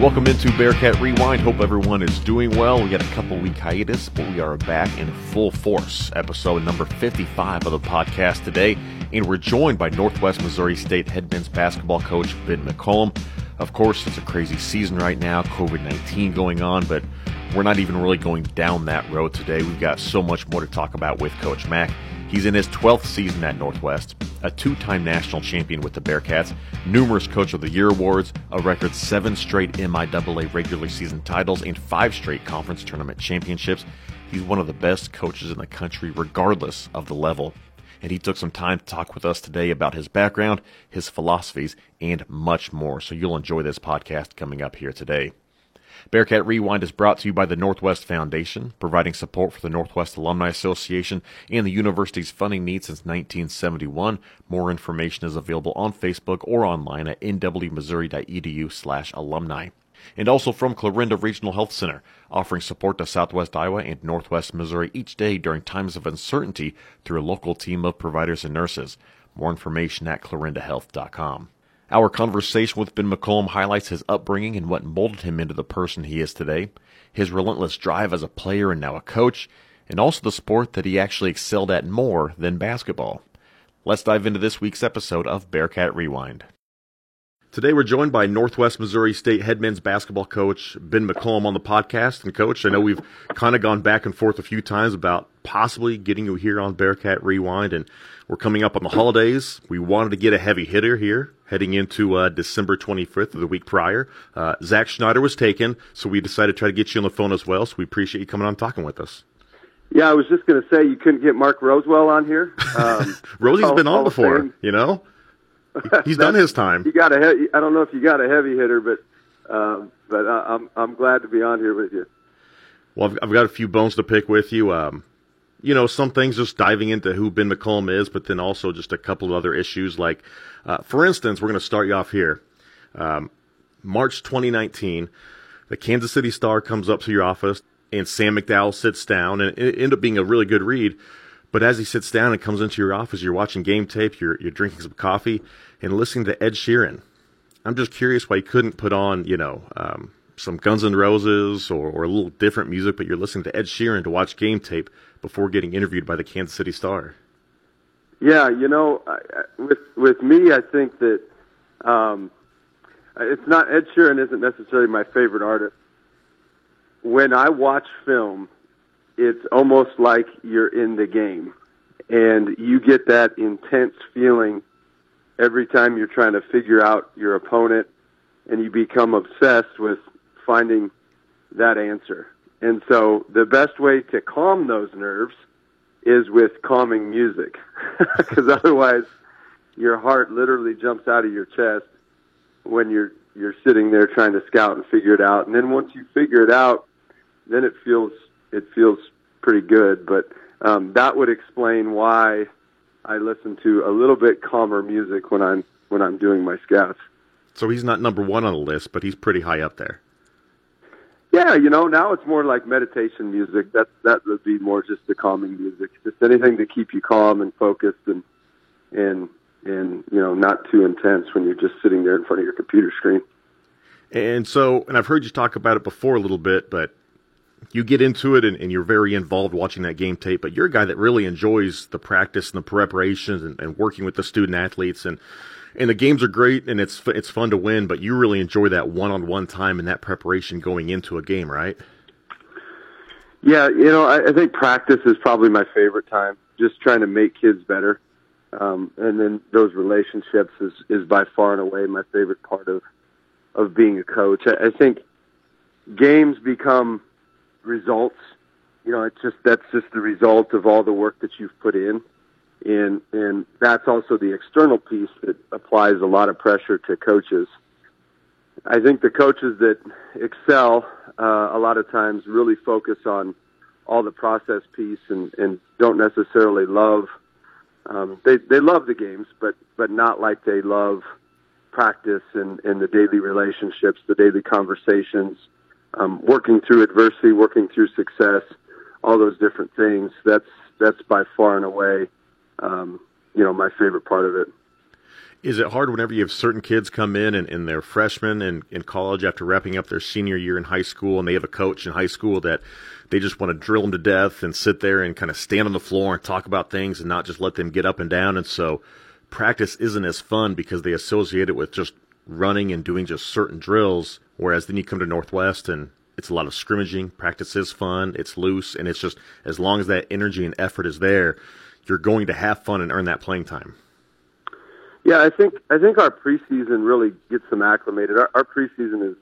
Welcome into Bearcat Rewind. Hope everyone is doing well. We had a couple week hiatus, but we are back in full force. Episode number 55 of the podcast today, and we're joined by Northwest Missouri State head men's basketball coach Ben McCollum. Of course, it's a crazy season right now, COVID 19 going on, but we're not even really going down that road today. We've got so much more to talk about with Coach Mack. He's in his 12th season at Northwest, a two time national champion with the Bearcats, numerous Coach of the Year awards, a record seven straight MIAA regular season titles, and five straight conference tournament championships. He's one of the best coaches in the country, regardless of the level. And he took some time to talk with us today about his background, his philosophies, and much more. So you'll enjoy this podcast coming up here today. Bearcat Rewind is brought to you by the Northwest Foundation, providing support for the Northwest Alumni Association and the university's funding needs since 1971. More information is available on Facebook or online at nwmissouri.edu slash alumni. And also from Clarinda Regional Health Center, offering support to Southwest Iowa and Northwest Missouri each day during times of uncertainty through a local team of providers and nurses. More information at clarindahealth.com. Our conversation with Ben McCollum highlights his upbringing and what molded him into the person he is today, his relentless drive as a player and now a coach, and also the sport that he actually excelled at more than basketball. Let's dive into this week's episode of Bearcat Rewind. Today we're joined by Northwest Missouri State head men's basketball coach Ben McCollum on the podcast. And coach, I know we've kind of gone back and forth a few times about possibly getting you here on Bearcat Rewind, and we're coming up on the holidays. We wanted to get a heavy hitter here heading into uh, December 25th of the week prior. Uh, Zach Schneider was taken, so we decided to try to get you on the phone as well. So we appreciate you coming on talking with us. Yeah, I was just going to say you couldn't get Mark Rosewell on here. Um, Rosie's been on before, you know. He's done his time. You got a he- I don't know if you got a heavy hitter, but um, but I, I'm I'm glad to be on here with you. Well, I've, I've got a few bones to pick with you. Um, you know, some things just diving into who Ben McCollum is, but then also just a couple of other issues. Like, uh, for instance, we're going to start you off here. Um, March 2019, the Kansas City Star comes up to your office, and Sam McDowell sits down, and it ended up being a really good read. But as he sits down and comes into your office, you're watching game tape, you're you're drinking some coffee, and listening to Ed Sheeran. I'm just curious why you couldn't put on, you know, um, some Guns N' Roses or, or a little different music, but you're listening to Ed Sheeran to watch game tape before getting interviewed by the Kansas City Star. Yeah, you know, I, with with me, I think that um, it's not Ed Sheeran isn't necessarily my favorite artist. When I watch film, it's almost like you're in the game, and you get that intense feeling every time you're trying to figure out your opponent, and you become obsessed with finding that answer. And so the best way to calm those nerves is with calming music, because otherwise your heart literally jumps out of your chest when you're you're sitting there trying to scout and figure it out. And then once you figure it out, then it feels it feels pretty good. But um, that would explain why I listen to a little bit calmer music when I'm when I'm doing my scouts. So he's not number one on the list, but he's pretty high up there. Yeah, you know, now it's more like meditation music. That that would be more just the calming music, just anything to keep you calm and focused and and and you know not too intense when you're just sitting there in front of your computer screen. And so, and I've heard you talk about it before a little bit, but you get into it and, and, you're very involved watching that game tape, but you're a guy that really enjoys the practice and the preparations and, and, working with the student athletes and and the games are great and it's it's fun to win, but you really enjoy that one-on-one time and that preparation going into a game, right? Yeah, you know, I, I think practice is probably my favorite time. Just trying to make kids better, um, and then those relationships is is by far and away my favorite part of of being a coach. I, I think games become results. You know, it's just that's just the result of all the work that you've put in, and and that's also the external piece that applies a lot of pressure to coaches. I think the coaches that excel uh, a lot of times really focus on all the process piece and and don't necessarily love. Um, they they love the games, but but not like they love practice and and the daily relationships, the daily conversations um, working through adversity, working through success, all those different things. That's that's by far and away, um, you know, my favorite part of it. Is it hard whenever you have certain kids come in and, and they're freshmen in, in college after wrapping up their senior year in high school and they have a coach in high school that they just want to drill them to death and sit there and kind of stand on the floor and talk about things and not just let them get up and down. And so practice isn't as fun because they associate it with just running and doing just certain drills. Whereas then you come to Northwest and it's a lot of scrimmaging. Practice is fun. It's loose. And it's just as long as that energy and effort is there, you're going to have fun and earn that playing time. Yeah, I think I think our preseason really gets them acclimated. Our, our preseason is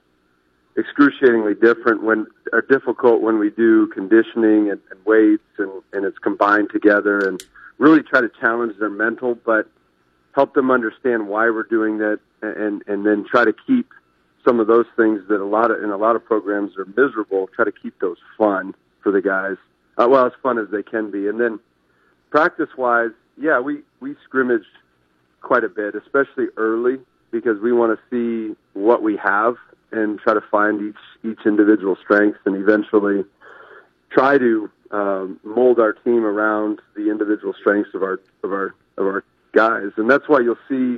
excruciatingly different when are difficult when we do conditioning and, and weights and, and it's combined together and really try to challenge their mental, but help them understand why we're doing that and and then try to keep some of those things that a lot of in a lot of programs are miserable. Try to keep those fun for the guys, uh, well as fun as they can be. And then practice wise, yeah, we we scrimmaged quite a bit, especially early, because we want to see what we have and try to find each each individual strengths, and eventually try to um, mold our team around the individual strengths of our of our of our guys. And that's why you'll see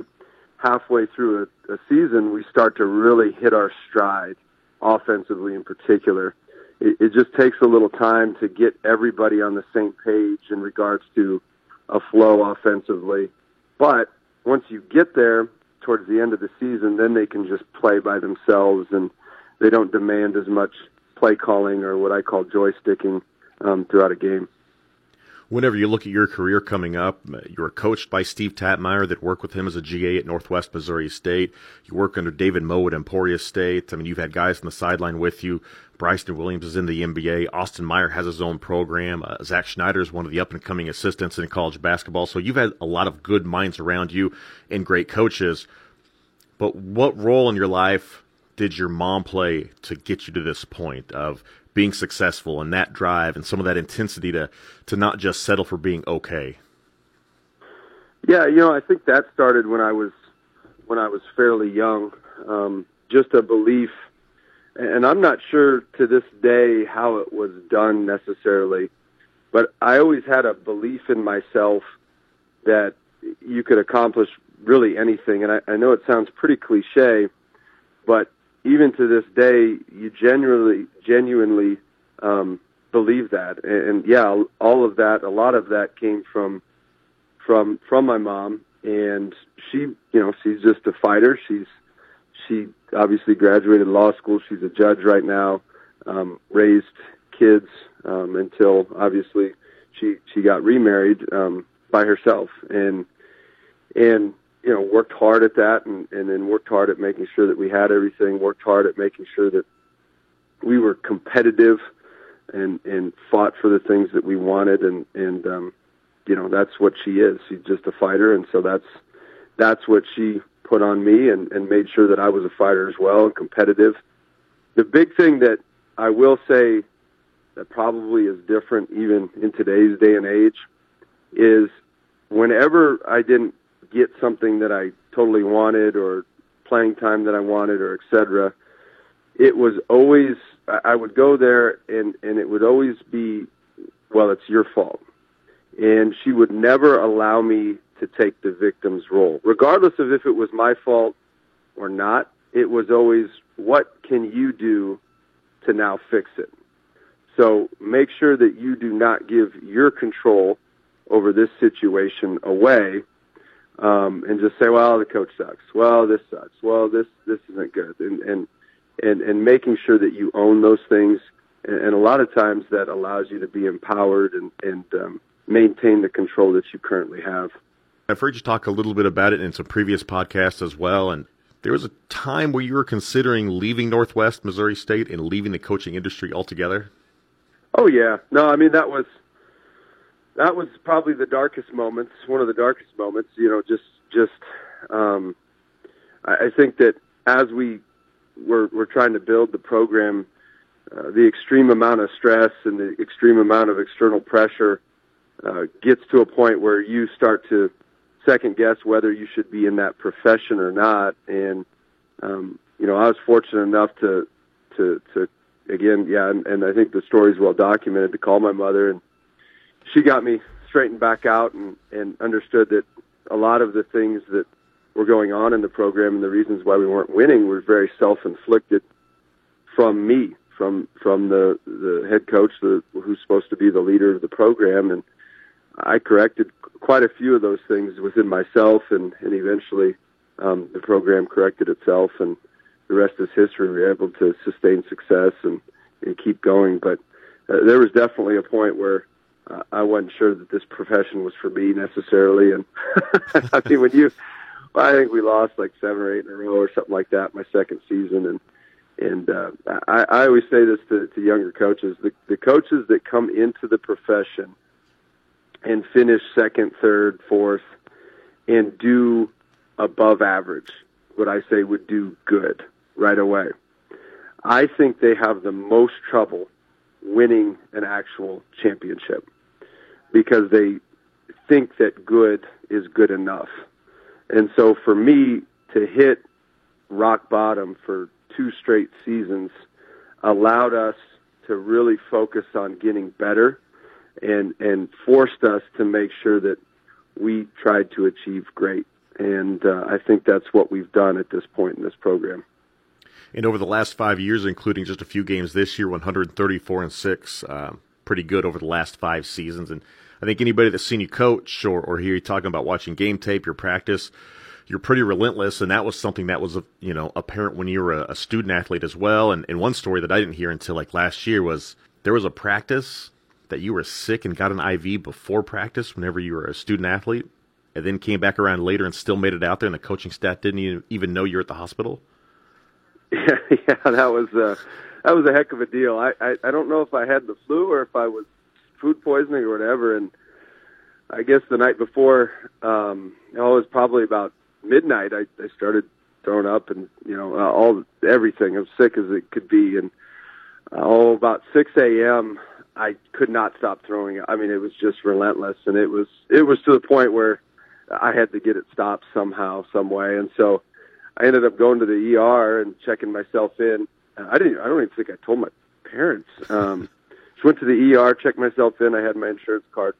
halfway through a, a season we start to really hit our stride offensively, in particular. It, it just takes a little time to get everybody on the same page in regards to a flow offensively, but once you get there towards the end of the season, then they can just play by themselves and they don't demand as much play calling or what I call joysticking um, throughout a game. Whenever you look at your career coming up, you were coached by Steve Tappmeyer that worked with him as a GA at Northwest Missouri State. You work under David Moe at Emporia State. I mean, you've had guys on the sideline with you. Bryson Williams is in the NBA. Austin Meyer has his own program. Uh, Zach Schneider is one of the up and coming assistants in college basketball. So you've had a lot of good minds around you and great coaches. But what role in your life did your mom play to get you to this point of being successful and that drive and some of that intensity to to not just settle for being okay? Yeah, you know, I think that started when I was when I was fairly young. Um, just a belief and I'm not sure to this day how it was done necessarily, but I always had a belief in myself that you could accomplish really anything. And I, I know it sounds pretty cliche, but even to this day, you genuinely, genuinely um, believe that. And, and yeah, all of that, a lot of that came from from from my mom, and she, you know, she's just a fighter. She's she obviously graduated law school. She's a judge right now. Um, raised kids um, until obviously she she got remarried um, by herself and and you know worked hard at that and and then worked hard at making sure that we had everything. Worked hard at making sure that we were competitive and and fought for the things that we wanted and and um, you know that's what she is. She's just a fighter, and so that's that's what she put on me and, and made sure that I was a fighter as well and competitive. The big thing that I will say that probably is different even in today's day and age is whenever I didn't get something that I totally wanted or playing time that I wanted or etc. It was always I would go there and and it would always be well it's your fault. And she would never allow me to take the victim's role. Regardless of if it was my fault or not, it was always, what can you do to now fix it? So make sure that you do not give your control over this situation away um, and just say, well, the coach sucks. Well, this sucks. Well, this, this isn't good. And, and, and, and making sure that you own those things. And, and a lot of times that allows you to be empowered and, and um, maintain the control that you currently have. I've heard you talk a little bit about it in some previous podcasts as well. And there was a time where you were considering leaving Northwest Missouri State and leaving the coaching industry altogether. Oh yeah, no, I mean that was that was probably the darkest moments. One of the darkest moments. You know, just just um, I, I think that as we were were trying to build the program, uh, the extreme amount of stress and the extreme amount of external pressure uh, gets to a point where you start to second guess whether you should be in that profession or not. And um, you know, I was fortunate enough to to to again, yeah, and, and I think the story is well documented. To call my mother, and she got me straightened back out and and understood that a lot of the things that were going on in the program and the reasons why we weren't winning were very self-inflicted from me, from from the the head coach, the, who's supposed to be the leader of the program, and I corrected quite a few of those things within myself, and and eventually um, the program corrected itself, and the rest is history. We were able to sustain success and, and keep going, but uh, there was definitely a point where uh, I wasn't sure that this profession was for me necessarily. And I mean, when you, I think we lost like seven or eight in a row or something like that my second season. And, and, uh, I, I always say this to, to younger coaches, the, the coaches that come into the profession and finish second, third, fourth, and do above average, what I say would do good right away. I think they have the most trouble winning an actual championship because they think that good is good enough. And so for me to hit rock bottom for two straight seasons allowed us to really focus on getting better and and forced us to make sure that we tried to achieve great. And uh, I think that's what we've done at this point in this program. And over the last five years, including just a few games this year, 134 and six, uh, pretty good over the last five seasons. And I think anybody that's seen you coach or, or hear you talking about watching game tape, your practice, you're pretty relentless, and that was something that was you know apparent when you were a, a student athlete as well. And, and one story that I didn't hear until like last year was there was a practice that you were sick and got an IV before practice whenever you were a student athlete, and then came back around later and still made it out there, and the coaching staff didn't even know you were at the hospital. Yeah, yeah, that was uh, that was a heck of a deal. I, I I don't know if I had the flu or if I was food poisoning or whatever, and I guess the night before, um, it was probably about midnight. I, I started throwing up, and you know, uh, all everything. as sick as it could be, and uh, oh, about six a.m. I could not stop throwing. I mean, it was just relentless, and it was it was to the point where I had to get it stopped somehow, some way, and so I ended up going to the ER and checking myself in. I didn't. I don't even think I told my parents. Um, just went to the ER, checked myself in. I had my insurance card.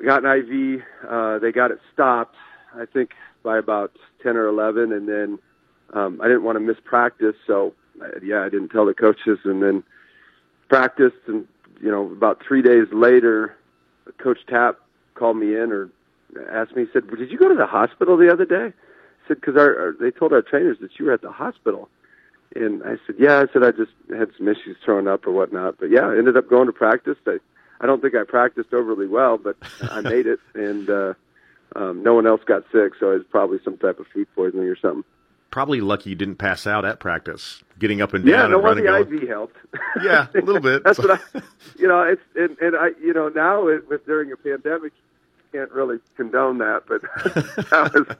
I got an IV. Uh, they got it stopped. I think by about ten or eleven, and then um, I didn't want to miss practice, so uh, yeah, I didn't tell the coaches, and then practiced, and you know, about three days later, Coach Tapp called me in or asked me. He said, "Did you go to the hospital the other day?" Said, because our, our, they told our trainers that you were at the hospital. And I said, yeah. I said I just had some issues throwing up or whatnot. But yeah, I ended up going to practice. I, I don't think I practiced overly well, but I made it, and uh, um, no one else got sick. So it was probably some type of food poisoning or something. Probably lucky you didn't pass out at practice, getting up and down. Yeah, no and running. the going. IV helped. Yeah, a little bit. That's what I, you know, it's and, and I, you know, now it, with during a pandemic, you can't really condone that, but that was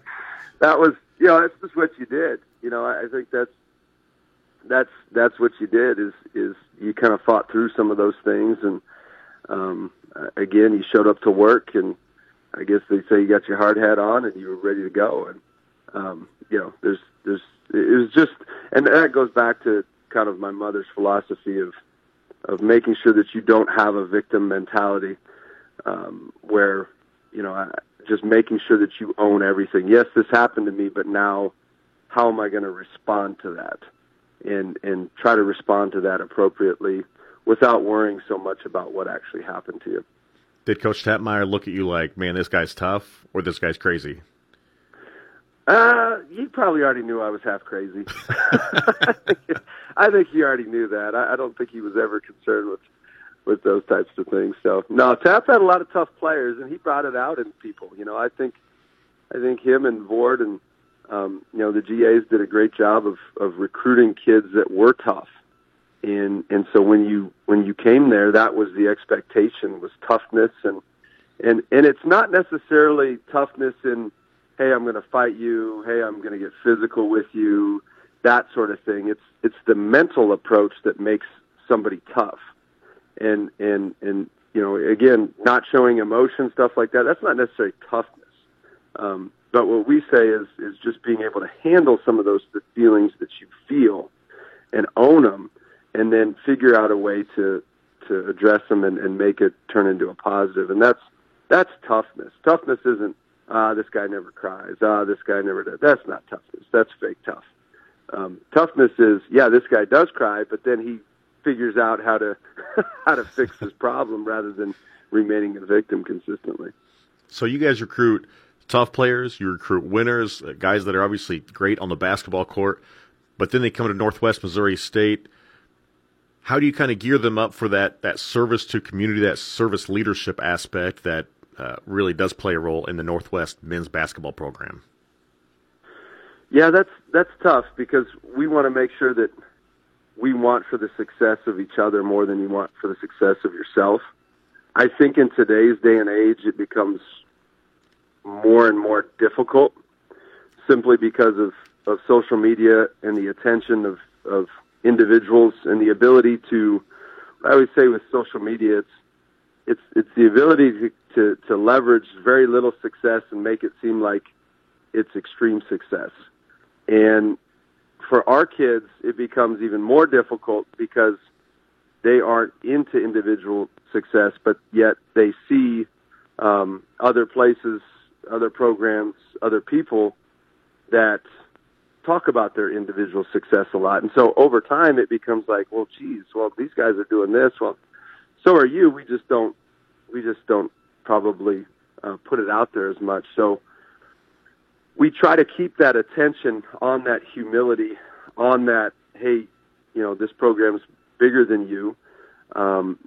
that was you know that's just what you did. You know, I, think that's that's that's what you did is is you kind of fought through some of those things and um again you showed up to work and I guess they say you got your hard hat on and you were ready to go and um you know there's there's it was just and that goes back to kind of my mother's philosophy of of making sure that you don't have a victim mentality um where you know I, just making sure that you own everything. Yes, this happened to me, but now how am I going to respond to that? And and try to respond to that appropriately without worrying so much about what actually happened to you. Did Coach Tappmeyer look at you like, man, this guy's tough, or this guy's crazy? Uh, he probably already knew I was half crazy. I think he already knew that. I, I don't think he was ever concerned with with those types of things. So no, Tapp had a lot of tough players, and he brought it out in people. You know, I think I think him and Vord and um, you know the GAs did a great job of of recruiting kids that were tough. And and so when you when you came there, that was the expectation was toughness and and and it's not necessarily toughness in hey I'm going to fight you, hey I'm going to get physical with you, that sort of thing. It's it's the mental approach that makes somebody tough and and and you know again not showing emotion stuff like that that's not necessarily toughness um, but what we say is is just being able to handle some of those feelings that you feel and own them and then figure out a way to to address them and, and make it turn into a positive. positive and that's that's toughness toughness isn't Ah, this guy never cries. Ah, this guy never does. That's not toughness. That's fake tough. Um, toughness is, yeah, this guy does cry, but then he figures out how to how to fix this problem rather than remaining a victim consistently. So you guys recruit tough players, you recruit winners, uh, guys that are obviously great on the basketball court, but then they come to Northwest Missouri State. How do you kind of gear them up for that that service to community, that service leadership aspect that uh, really does play a role in the Northwest men's basketball program? Yeah, that's that's tough because we want to make sure that we want for the success of each other more than you want for the success of yourself. I think in today's day and age, it becomes more and more difficult simply because of, of social media and the attention of, of individuals and the ability to, I always say with social media, it's, it's, it's the ability to, to, to leverage very little success and make it seem like it's extreme success. And for our kids, it becomes even more difficult because they aren't into individual success, but yet they see um, other places, other programs, other people that talk about their individual success a lot. And so over time, it becomes like, well, geez, well, these guys are doing this. Well, so are you. We just don't, we just don't probably uh, put it out there as much. So we try to keep that attention on that humility, on that, hey, you know, this program's bigger than you. Um,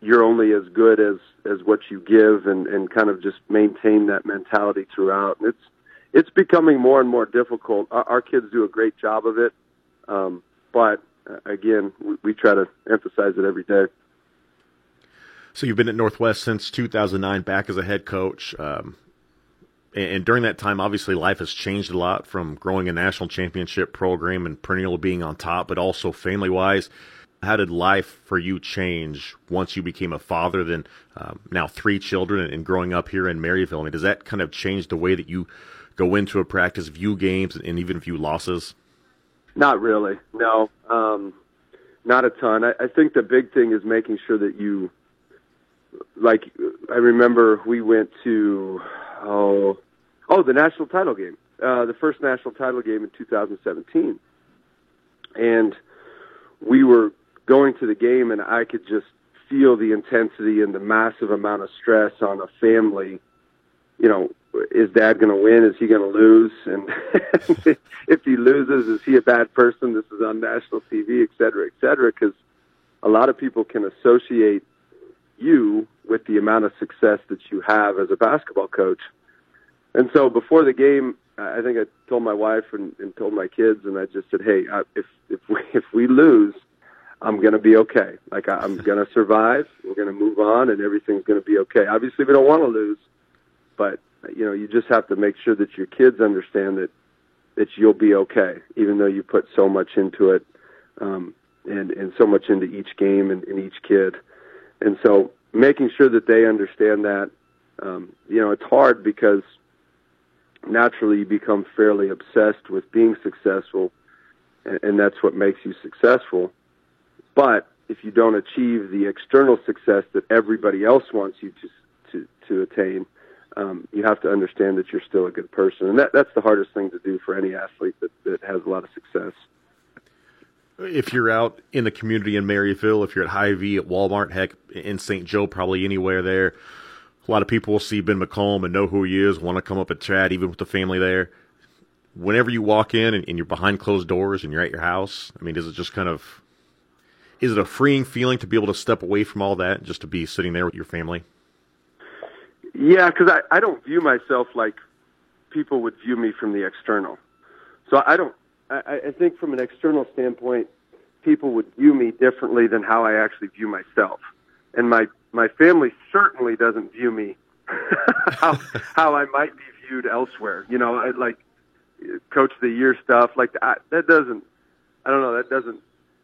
you're only as good as as what you give, and and kind of just maintain that mentality throughout. And it's it's becoming more and more difficult. Our, our kids do a great job of it, um, but uh, again, we, we try to emphasize it every day. So you've been at Northwest since 2009, back as a head coach. Um, and during that time, obviously, life has changed a lot from growing a national championship program and perennial being on top, but also family wise. How did life for you change once you became a father? Then um, now three children and growing up here in Maryville. I mean, does that kind of change the way that you go into a practice, view games, and even view losses? Not really. No, um, not a ton. I, I think the big thing is making sure that you, like, I remember we went to oh oh the national title game, uh, the first national title game in 2017, and we were going to the game, and I could just feel the intensity and the massive amount of stress on a family. You know, is dad going to win? Is he going to lose? And if he loses, is he a bad person? This is on national TV, et cetera, et cetera. Because a lot of people can associate you with the amount of success that you have as a basketball coach. And so before the game, I think I told my wife and, and told my kids, and I just said, "Hey, if if we if we lose, I'm going to be okay. Like I, I'm going to survive. We're going to move on, and everything's going to be okay. Obviously, we don't want to lose, but you know, you just have to make sure that your kids understand that that you'll be okay, even though you put so much into it, um, and and so much into each game and, and each kid, and so making sure that they understand that. Um, you know, it's hard because naturally you become fairly obsessed with being successful, and, and that's what makes you successful but if you don't achieve the external success that everybody else wants you to to, to attain, um, you have to understand that you're still a good person, and that that's the hardest thing to do for any athlete that, that has a lot of success. If you're out in the community in Maryville, if you're at Hy-Vee, at Walmart, heck, in St. Joe, probably anywhere there, a lot of people will see Ben McCollum and know who he is, want to come up and chat, even with the family there. Whenever you walk in and, and you're behind closed doors and you're at your house, I mean, does it just kind of is it a freeing feeling to be able to step away from all that just to be sitting there with your family? Yeah, because I, I don't view myself like people would view me from the external. So I don't. I, I think from an external standpoint, people would view me differently than how I actually view myself, and my my family certainly doesn't view me how how I might be viewed elsewhere. You know, I, like coach of the year stuff like that. That doesn't. I don't know. That doesn't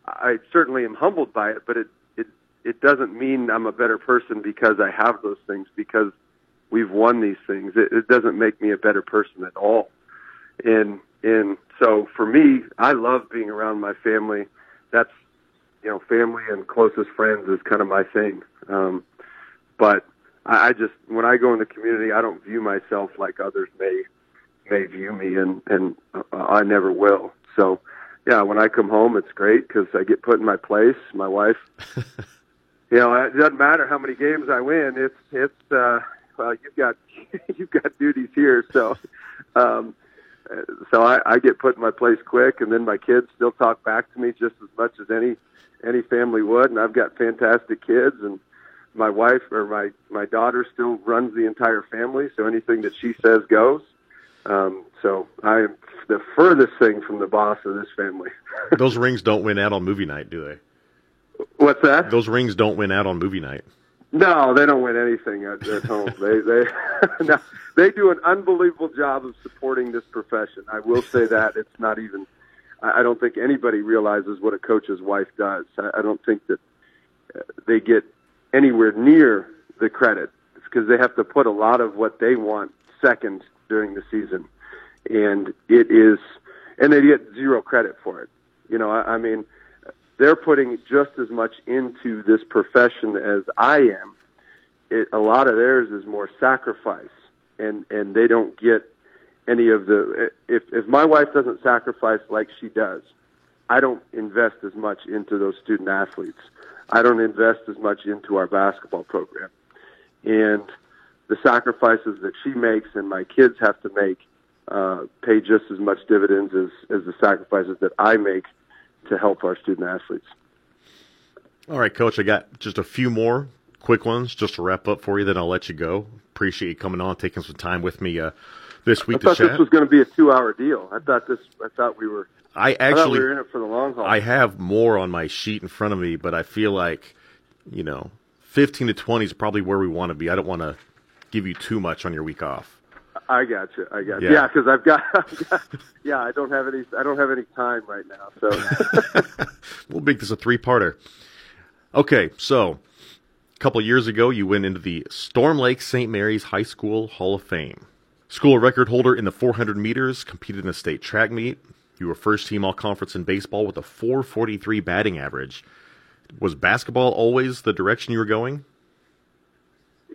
I certainly am humbled by it, but it it it doesn't mean I'm a better person because I have those things because we've won these things. It, it doesn't make me a better person at all. And and so for me, I love being around my family. That's you know, family and closest friends is kind of my thing. Um, but I, I just when I go in the community, I don't view myself like others may may view me, and and uh, I never will. So, yeah, when I come home, it's great because I get put in my place. My wife, you know, it doesn't matter how many games I win. It's it's uh, well, you've got you've got duties here, so. Um, so I, I get put in my place quick, and then my kids still talk back to me just as much as any any family would. And I've got fantastic kids, and my wife or my my daughter still runs the entire family. So anything that she says goes. Um, so I am the furthest thing from the boss of this family. Those rings don't win out on movie night, do they? What's that? Those rings don't win out on movie night. No, they don't win anything at, at home. they they no, they do an unbelievable job of supporting this profession. I will say that it's not even. I don't think anybody realizes what a coach's wife does. I don't think that uh, they get anywhere near the credit because they have to put a lot of what they want second during the season, and it is, and they get zero credit for it. You know, I, I mean, they're putting just as much into this profession as I am. It, a lot of theirs is more sacrifice, and and they don't get any of the. If if my wife doesn't sacrifice like she does, I don't invest as much into those student athletes. I don't invest as much into our basketball program, and the sacrifices that she makes and my kids have to make uh, pay just as much dividends as as the sacrifices that I make to help our student athletes. All right, Coach, I got just a few more quick ones just to wrap up for you, then I'll let you go. Appreciate you coming on, taking some time with me uh, this week I thought chat. this was going to be a two-hour deal. I thought this. I thought we were. I I actually, we were in it for the long haul. I have more on my sheet in front of me, but I feel like, you know, 15 to 20 is probably where we want to be. I don't want to give you too much on your week off. I got you. I got you. Yeah, because I've got, I've got. Yeah, I don't have any. I don't have any time right now. So We'll make this a three-parter. Okay, so a couple years ago, you went into the Storm Lake St. Mary's High School Hall of Fame. School record holder in the 400 meters, competed in a state track meet. You were first team all conference in baseball with a 443 batting average. Was basketball always the direction you were going?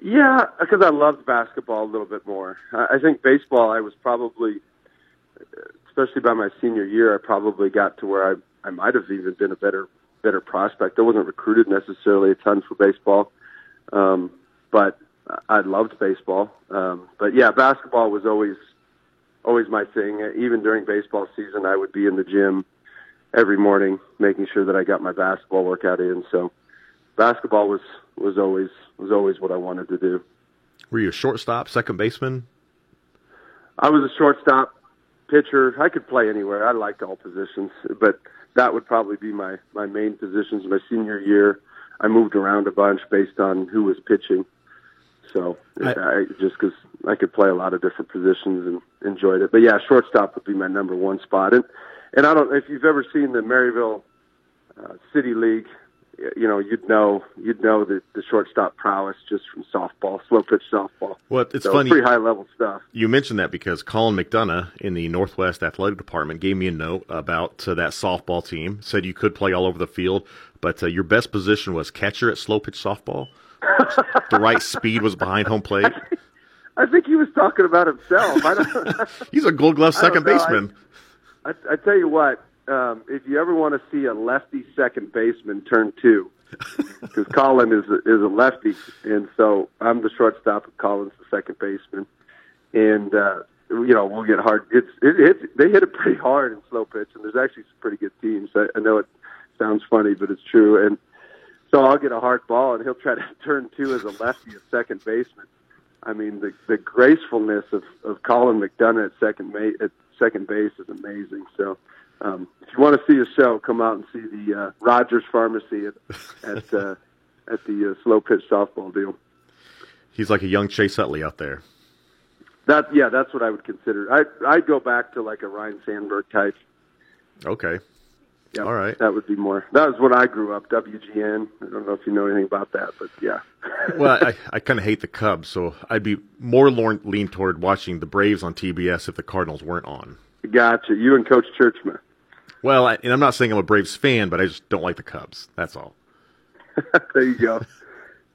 Yeah, because I loved basketball a little bit more. I think baseball. I was probably, especially by my senior year, I probably got to where I I might have even been a better better prospect. I wasn't recruited necessarily a ton for baseball, um, but I loved baseball. Um, but yeah, basketball was always always my thing. Even during baseball season, I would be in the gym every morning, making sure that I got my basketball workout in. So basketball was was always was always what I wanted to do. Were you a shortstop, second baseman? I was a shortstop, pitcher. I could play anywhere. I liked all positions, but that would probably be my my main positions. My senior year, I moved around a bunch based on who was pitching. So I- I, just because I could play a lot of different positions and enjoyed it. But yeah, shortstop would be my number one spot. And and I don't if you've ever seen the Maryville uh, City League, you know you'd know you'd know the the shortstop prowess just from softball, slow pitch softball. Well, it's so funny. pretty high level stuff. You mentioned that because Colin McDonough in the Northwest Athletic Department gave me a note about uh, that softball team. Said you could play all over the field, but uh, your best position was catcher at slow pitch softball. the right speed was behind home plate. I think he was talking about himself. I don't. He's a Gold Glove second baseman. I, I tell you what, um, if you ever want to see a lefty second baseman turn two, because Colin is a, is a lefty, and so I'm the shortstop, and Colin's the second baseman, and uh, you know we'll get hard. It's it, it's they hit it pretty hard in slow pitch, and there's actually some pretty good teams. I, I know it sounds funny, but it's true. And so I'll get a hard ball, and he'll try to turn two as a lefty at second baseman. I mean, the the gracefulness of of Colin McDonough at second ma- at second base is amazing. So, um, if you want to see a show, come out and see the uh, Rogers Pharmacy at at uh, at the uh, slow pitch softball deal. He's like a young Chase Utley out there. That yeah, that's what I would consider. I I'd go back to like a Ryne Sandberg type. Okay. Yeah, All right. That would be more. That was when I grew up. WGN. I don't know if you know anything about that, but yeah. Well, I, I kind of hate the Cubs, so I'd be more lean toward watching the Braves on TBS if the Cardinals weren't on. gotcha. You and Coach Churchman. Well, I, and I'm not saying I'm a Braves fan, but I just don't like the Cubs. That's all. there you go.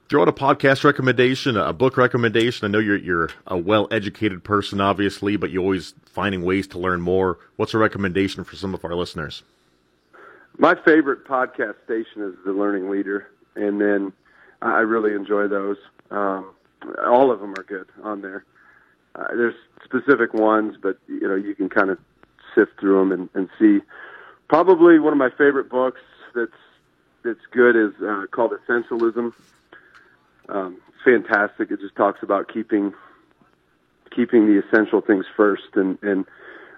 throw out a podcast recommendation, a book recommendation. I know you're you're a well educated person, obviously, but you're always finding ways to learn more. What's a recommendation for some of our listeners? My favorite podcast station is the Learning Leader, and then I really enjoy those. Um, all of them are good on there. Uh, there's specific ones, but you know you can kind of sift through them and, and see. Probably one of my favorite books that's that's good is uh, called Essentialism um, fantastic. It just talks about keeping keeping the essential things first, and and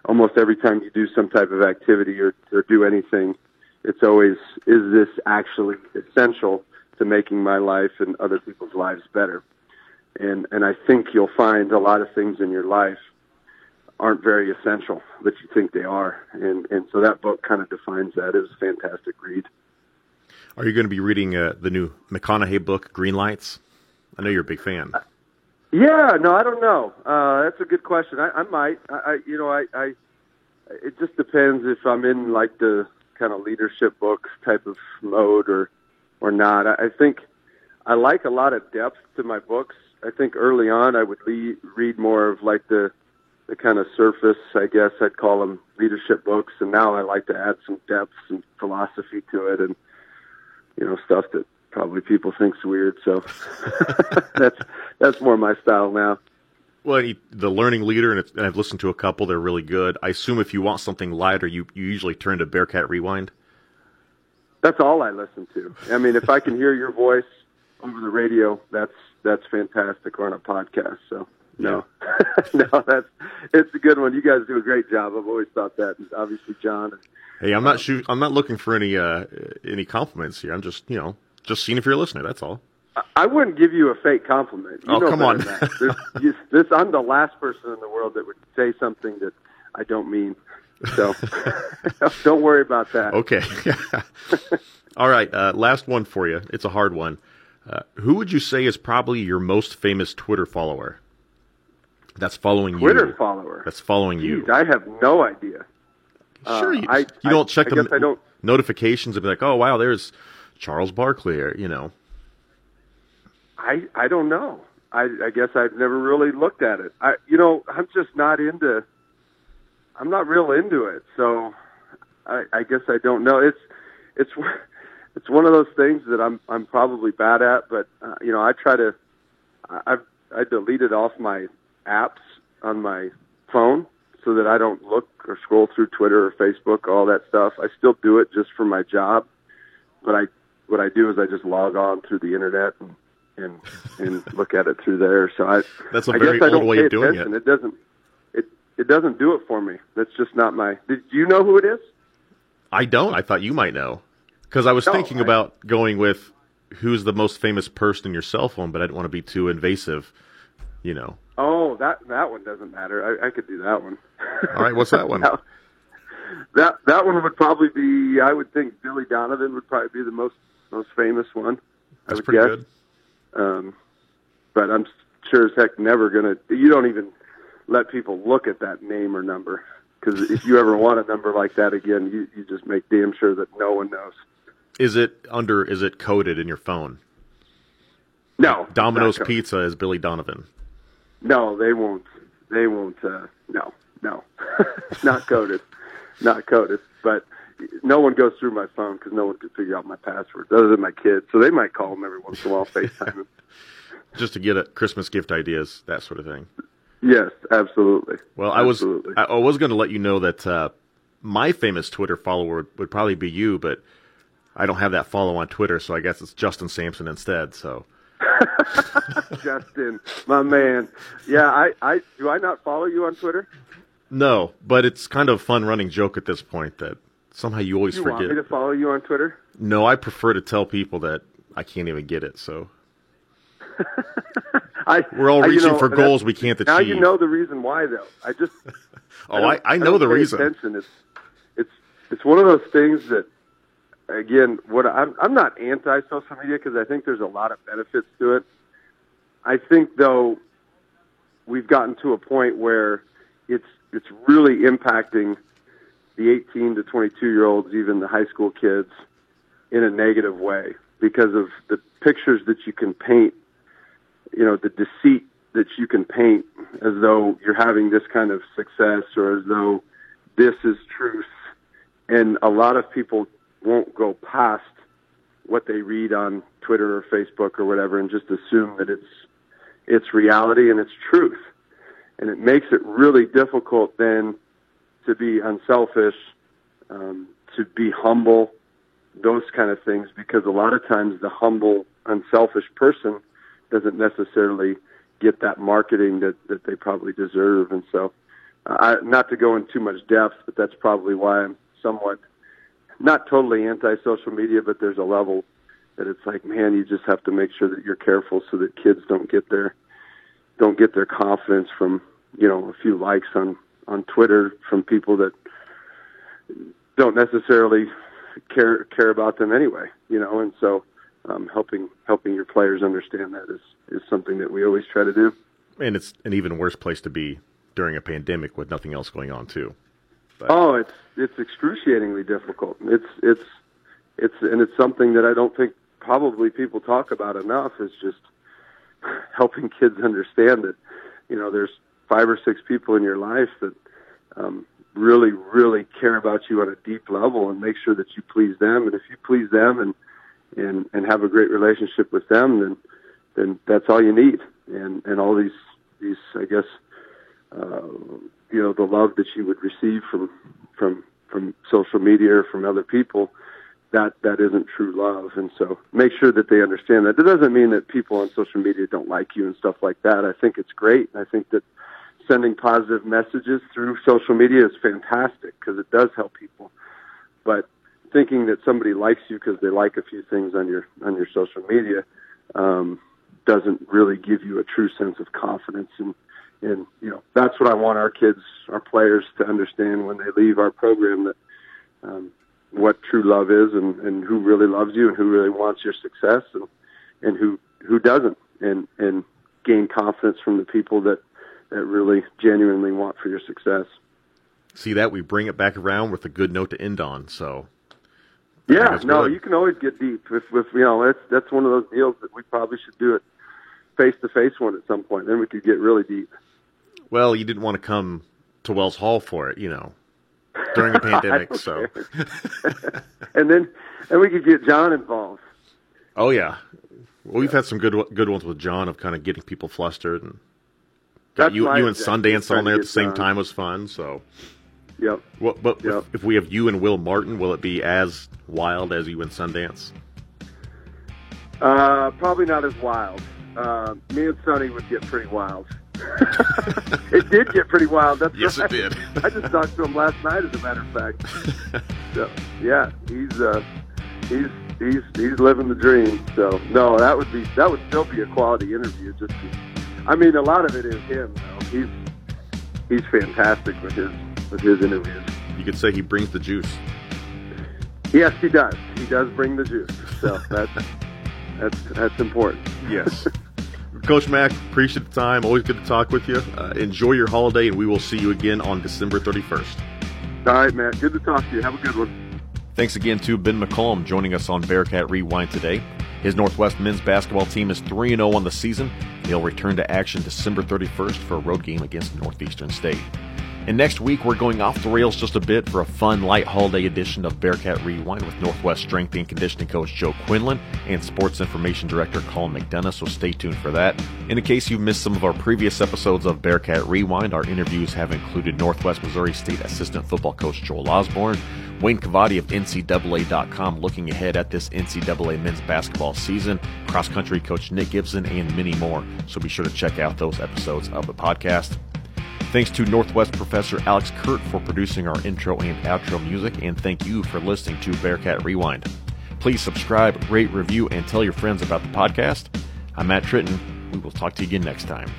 almost every time you do some type of activity or or do anything, it's always is this actually essential to making my life and other people's lives better? And and I think you'll find a lot of things in your life aren't very essential, but you think they are, and and so that book kind of defines that. It was a fantastic read. Are you going to be reading uh, the new McConaughey book, Green Lights? I know you're a big fan. Yeah, no, I don't know. Uh, that's a good question. I, I might. I, I, you know, I, I, it just depends if I'm in like the kind of leadership books type of mode or, or not. I, I think I like a lot of depth to my books. I think early on I would le- read more of like the, the kind of surface, I guess I'd call them leadership books, and now I like to add some depth and philosophy to it, and you know stuff that probably people think's weird. So that's that's more my style now. Well, the learning leader, and I've listened to a couple. They're really good. I assume if you want something lighter, you you usually turn to Bearcat Rewind. That's all I listen to. I mean, if I can hear your voice over the radio, that's that's fantastic, or on a podcast. So no, no, that's it's a good one. You guys do a great job. I've always thought that. And obviously, John. Hey, I'm not shoot, I'm not looking for any uh, any compliments here. I'm just you know just seeing if you're a listener. That's all. I wouldn't give you a fake compliment. You oh, come on. this, this, I'm the last person in the world that would say something that I don't mean. So don't worry about that. Okay. all right. Uh, last one for you. It's a hard one. Uh, who would you say is probably your most famous Twitter follower? That's following Twitter you. Twitter follower. That's following Jeez, you. I have no idea. Sure, you, uh, I, you don't check I, the I don't, notifications and be like, "Oh, wow, there's Charles Barkley, or you know? I I don't know. I I guess I've never really looked at it. I you know I'm just not into. I'm not real into it, so I, I guess I don't know. It's it's it's one of those things that I'm I'm probably bad at, but uh, you know I try to. I've I deleted off my apps on my phone so that I don't look or scroll through Twitter or Facebook, all that stuff. I still do it just for my job, but I what I do is I just log on through the internet and and, and look at it through there. So I that's a I very guess I old way of doing attention. it. It doesn't it it doesn't do it for me. That's just not my. Did you know who it is? I don't. I thought you might know because I was no, thinking I, about going with who's the most famous person in your cell phone, but I didn't want to be too invasive. You know. Oh, that that one doesn't matter. I, I could do that one. All right, what's that one? that, that one would probably be. I would think Billy Donovan would probably be the most most famous one. That's I would pretty guess. good. Um, but I'm sure as heck never gonna. You don't even let people look at that name or number because if you ever want a number like that again, you you just make damn sure that no one knows. Is it under? Is it coded in your phone? No. Domino's Pizza is Billy Donovan. No, they won't. They won't. Uh, no, no, not coded, not coded. But no one goes through my phone because no one can figure out my password other than my kids. So they might call them every once in a while, FaceTime Just to get a Christmas gift ideas, that sort of thing. Yes, absolutely. Well, absolutely. I was I was going to let you know that uh, my famous Twitter follower would probably be you, but I don't have that follow on Twitter, so I guess it's Justin Sampson instead. So. Justin, my man. Yeah, I, I do I not follow you on Twitter? No, but it's kind of a fun running joke at this point that somehow you always you forget. Want me to follow you on Twitter? No, I prefer to tell people that I can't even get it. So I, we're all I, reaching know, for goals we can't achieve. Now you know the reason why, though. I just oh, I, I, I know the reason. Attention. It's it's it's one of those things that again, what I'm I'm not anti social media because I think there's a lot of benefits to it. I think though we've gotten to a point where it's it's really impacting the 18 to 22 year olds, even the high school kids, in a negative way. because of the pictures that you can paint, you know, the deceit that you can paint as though you're having this kind of success or as though this is truth. And a lot of people won't go past what they read on Twitter or Facebook or whatever and just assume that it's it's reality and it's truth. And it makes it really difficult then to be unselfish, um, to be humble, those kind of things, because a lot of times the humble, unselfish person doesn't necessarily get that marketing that, that they probably deserve. And so, uh, I, not to go in too much depth, but that's probably why I'm somewhat not totally anti social media, but there's a level that it's like, man, you just have to make sure that you're careful so that kids don't get their don't get their confidence from you know a few likes on on Twitter from people that don't necessarily care care about them anyway, you know, and so um, helping helping your players understand that is is something that we always try to do. And it's an even worse place to be during a pandemic with nothing else going on too. But. Oh, it's it's excruciatingly difficult. It's it's it's and it's something that I don't think probably people talk about enough. Is just helping kids understand that you know there's five or six people in your life that um, really really care about you on a deep level and make sure that you please them. And if you please them and and and have a great relationship with them, then then that's all you need. And and all these these I guess uh, you know the love that you would receive from from from social media or from other people that that isn't true love. And so make sure that they understand that. It doesn't mean that people on social media don't like you and stuff like that. I think it's great. I think that sending positive messages through social media is fantastic because it does help people. But thinking that somebody likes you because they like a few things on your on your social media um, doesn't really give you a true sense of confidence and and you know that's what I want our kids, our players, to understand when they leave our program that um, what true love is and and who really loves you and who really wants your success and and who who doesn't and and gain confidence from the people that that really genuinely want for your success. See that we bring it back around with a good note to end on. So yeah, no, good. you can always get deep. with, if you know, that's that's one of those deals that we probably should do it face to face one at some point. Then we could get really deep. Well, you didn't want to come to Wells Hall for it, you know, during the pandemic. so, and then and we could get John involved. Oh yeah, well, we've had some good good ones with John of kind of getting people flustered and That's you you and Sundance on there at the same John. time was fun. So, yep. Well, but yep. If, if we have you and Will Martin, will it be as wild as you and Sundance? Uh, probably not as wild. Uh, me and Sonny would get pretty wild. it did get pretty wild. That's yes, right. it did. I just talked to him last night, as a matter of fact. so, yeah, he's uh, he's he's he's living the dream. So no, that would be that would still be a quality interview. Just, I mean, a lot of it is him. Though. He's he's fantastic with his with his interviews. You could say he brings the juice. Yes, he does. He does bring the juice. So that's that's that's important. Yes. Coach Mac, appreciate the time. Always good to talk with you. Uh, enjoy your holiday, and we will see you again on December 31st. All right, Matt. Good to talk to you. Have a good one. Thanks again to Ben McCollum joining us on Bearcat Rewind today. His Northwest men's basketball team is 3 0 on the season. They'll return to action December 31st for a road game against Northeastern State. And next week, we're going off the rails just a bit for a fun, light holiday edition of Bearcat Rewind with Northwest Strength and Conditioning Coach Joe Quinlan and Sports Information Director Colin McDonough, so stay tuned for that. And in case you've missed some of our previous episodes of Bearcat Rewind, our interviews have included Northwest Missouri State Assistant Football Coach Joel Osborne, Wayne Cavadi of NCAA.com looking ahead at this NCAA men's basketball season, cross country coach Nick Gibson, and many more. So be sure to check out those episodes of the podcast. Thanks to Northwest Professor Alex Kurt for producing our intro and outro music, and thank you for listening to Bearcat Rewind. Please subscribe, rate, review, and tell your friends about the podcast. I'm Matt Tritton. We will talk to you again next time.